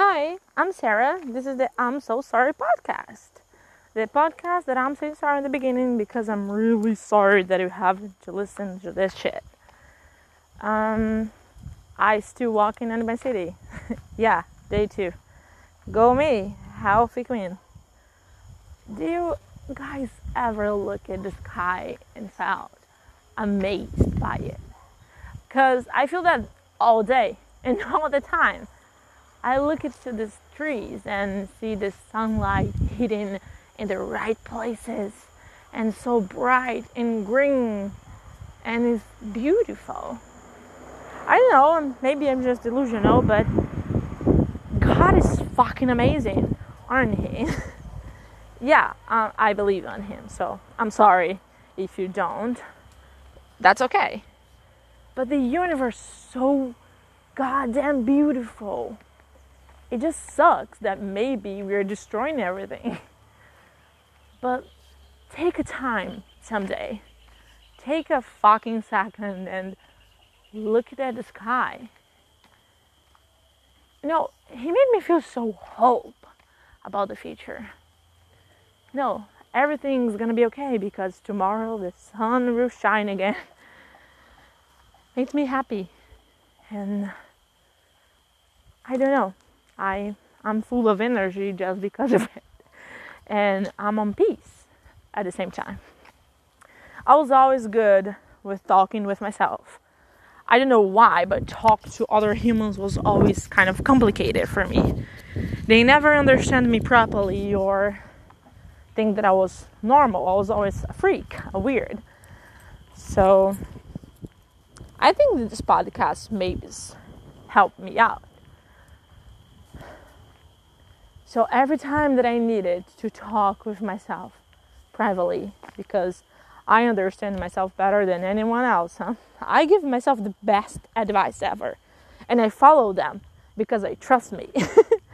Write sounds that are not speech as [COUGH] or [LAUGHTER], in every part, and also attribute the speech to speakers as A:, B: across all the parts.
A: Hi, I'm Sarah. This is the I'm So Sorry podcast. The podcast that I'm so sorry in the beginning because I'm really sorry that you have to listen to this shit. Um, I still walking in my city. [LAUGHS] yeah, day two. Go me, healthy queen. Do you guys ever look at the sky and felt amazed by it? Because I feel that all day and [LAUGHS] all the time. I look into these trees and see the sunlight hitting in the right places and so bright and green and it's beautiful. I don't know, maybe I'm just delusional, but God is fucking amazing, aren't he? [LAUGHS] yeah, uh, I believe on him, so I'm sorry if you don't. That's okay. But the universe is so goddamn beautiful. It just sucks that maybe we're destroying everything. [LAUGHS] but take a time someday. Take a fucking second and look at the sky. No, he made me feel so hope about the future. No, everything's gonna be okay because tomorrow the sun will shine again. [LAUGHS] Makes me happy. And I don't know. I I'm full of energy just because of it. And I'm on peace at the same time. I was always good with talking with myself. I don't know why, but talk to other humans was always kind of complicated for me. They never understand me properly or think that I was normal. I was always a freak, a weird. So I think this podcast maybe helped me out. So every time that I needed to talk with myself privately, because I understand myself better than anyone else, huh? I give myself the best advice ever. And I follow them because I trust me.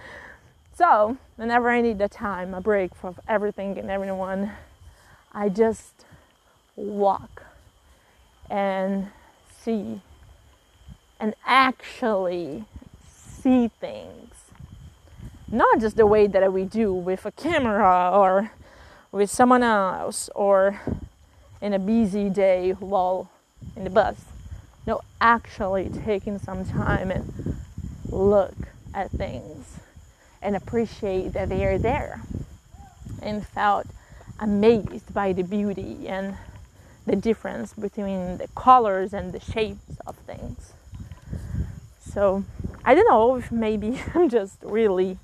A: [LAUGHS] so, whenever I need a time, a break from everything and everyone, I just walk and see and actually see things not just the way that we do with a camera or with someone else or in a busy day while in the bus. No, actually taking some time and look at things and appreciate that they are there and felt amazed by the beauty and the difference between the colors and the shapes of things. So I don't know if maybe [LAUGHS] I'm just really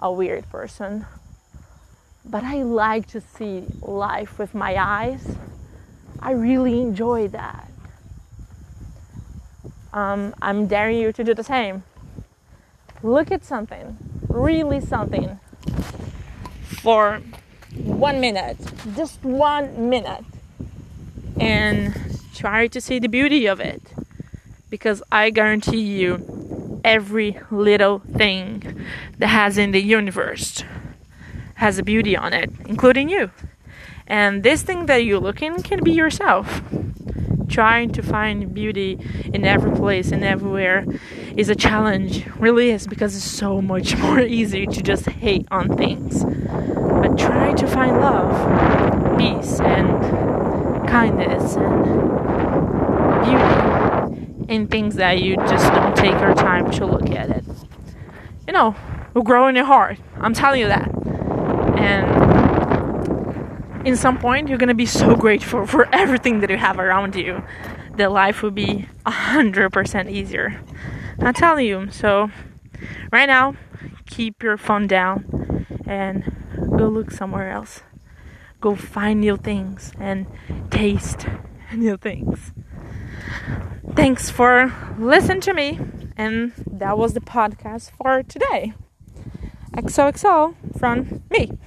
A: a weird person. But I like to see life with my eyes. I really enjoy that. Um, I'm daring you to do the same. Look at something, really something, for one minute, just one minute, and try to see the beauty of it. Because I guarantee you, every little thing that has in the universe has a beauty on it, including you. And this thing that you're looking can be yourself. Trying to find beauty in every place and everywhere is a challenge, really is, because it's so much [LAUGHS] more easy to just hate on things. But try to find love, peace, and kindness, and beauty in things that you just don't take your time to look at it. You know, will grow in your heart. I'm telling you that. And in some point, you're gonna be so grateful for everything that you have around you that life will be a hundred percent easier. I'm telling you. So, right now, keep your phone down and go look somewhere else. Go find new things and taste [LAUGHS] new things. Thanks for listening to me, and that was the podcast for today. XOXO from me.